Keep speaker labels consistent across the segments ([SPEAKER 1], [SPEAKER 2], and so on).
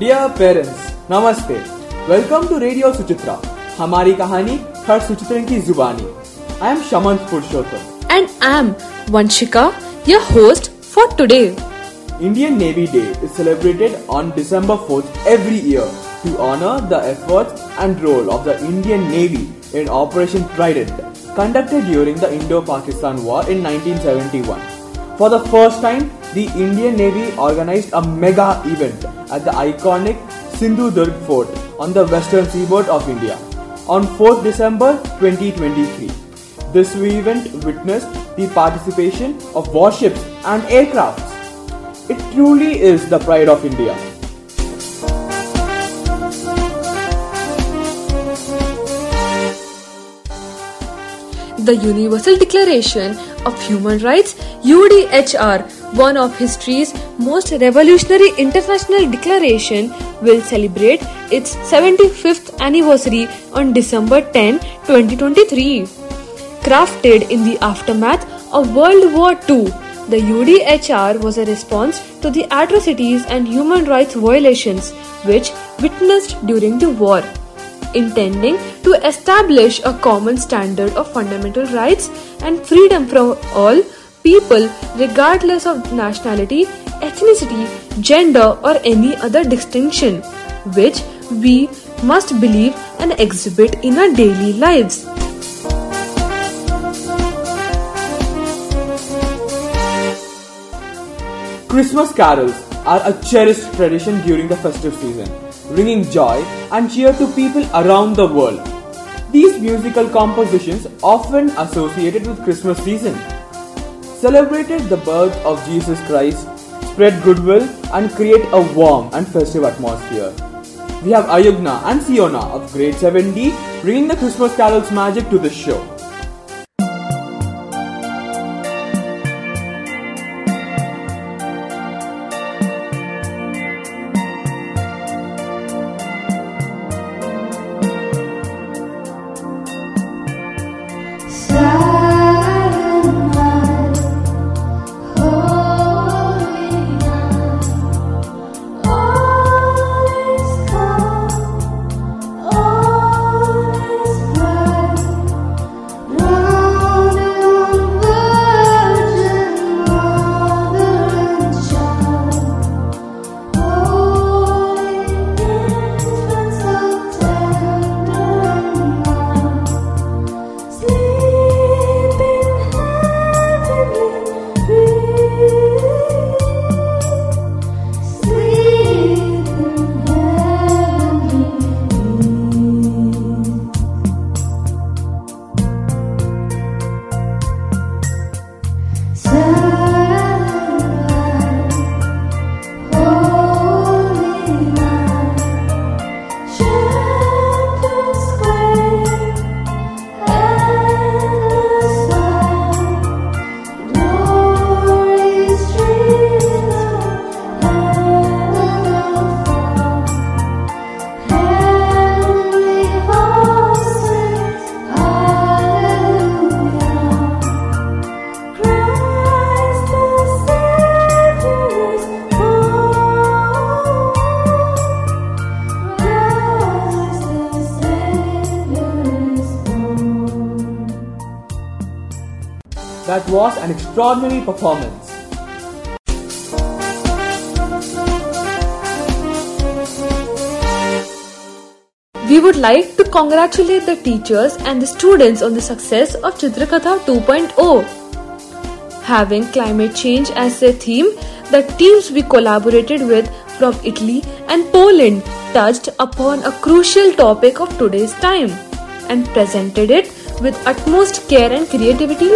[SPEAKER 1] Dear parents नमस्ते welcome to radio Suchitra हमारी कहानी हर सुचित्रन की जुबानी I am Shamant Purushottam
[SPEAKER 2] And I'm Vanshika, your host for today.
[SPEAKER 1] Indian Navy Day is celebrated on December 4th every year to honor the efforts and role of the Indian Navy in Operation Trident, conducted during the Indo-Pakistan War in 1971. For the first time, the Indian Navy organized a mega event at the iconic Sindhu Durg Fort on the western seaboard of India on 4th December 2023. This event witnessed the participation of warships and aircrafts. It truly is the pride of India.
[SPEAKER 2] The Universal Declaration of Human Rights UDHR, one of history's most revolutionary international declaration, will celebrate its 75th anniversary on December 10, 2023. Crafted in the aftermath of World War II, the UDHR was a response to the atrocities and human rights violations which witnessed during the war intending to establish a common standard of fundamental rights and freedom for all people regardless of nationality, ethnicity, gender, or any other distinction, which we must believe and exhibit in our daily lives.
[SPEAKER 1] Christmas carols are a cherished tradition during the festive season, bringing joy and cheer to people around the world. These musical compositions, often associated with Christmas season, celebrated the birth of Jesus Christ, spread goodwill, and create a warm and festive atmosphere. We have Ayugna and Siona of grade 7D bringing the Christmas carols magic to this show. That was an extraordinary performance.
[SPEAKER 2] We would like to congratulate the teachers and the students on the success of Chitrakatha 2.0. Having climate change as their theme, the teams we collaborated with from Italy and Poland touched upon a crucial topic of today's time and presented it with utmost care and creativity,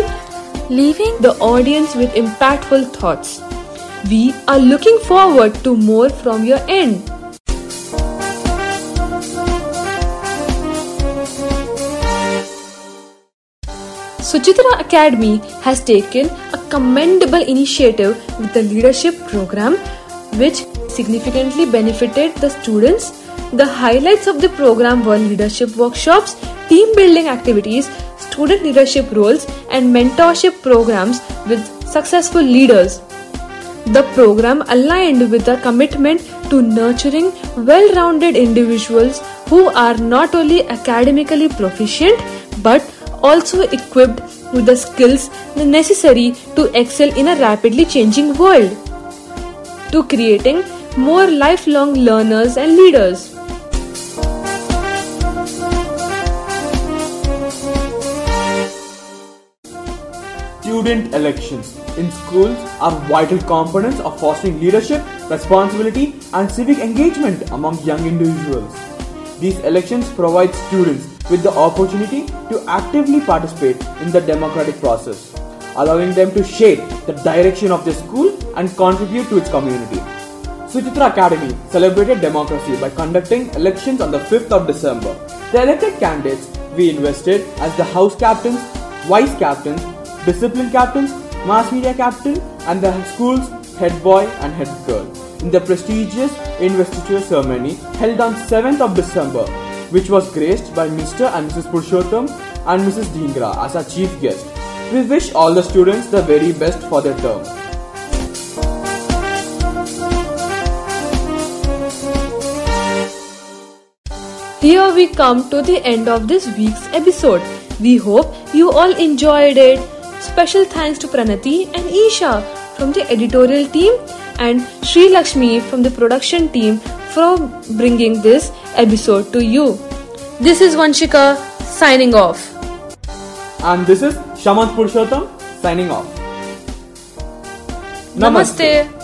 [SPEAKER 2] leaving the audience with impactful thoughts. We are looking forward to more from your end. Suchitra Academy has taken a commendable initiative with the leadership program, which significantly benefited the students. The highlights of the program were leadership workshops, team building activities, student leadership roles, and mentorship programs with successful leaders. The program aligned with the commitment to nurturing well rounded individuals who are not only academically proficient but also equipped with the skills necessary to excel in a rapidly changing world. To creating more lifelong learners and leaders.
[SPEAKER 1] Student elections in schools are vital components of fostering leadership, responsibility, and civic engagement among young individuals. These elections provide students with the opportunity to actively participate in the democratic process, allowing them to shape the direction of their school and contribute to its community. Suchitra Academy celebrated democracy by conducting elections on the 5th of December. The elected candidates we invested as the house captains, vice captains, discipline captains, mass media captain, and the school's head boy and head girl in the prestigious investiture ceremony held on 7th of December, which was graced by Mr. and Mrs. Purushottam and Mrs. Dhingra as our chief guest. We wish all the students the very best for their term.
[SPEAKER 2] Here we come to the end of this week's episode. We hope you all enjoyed it. Special thanks to Pranati and Isha from the editorial team and Sri Lakshmi from the production team for bringing this episode to you. This is Vanshika signing off.
[SPEAKER 1] And this is Shamant Purushottam signing off.
[SPEAKER 2] Namaste.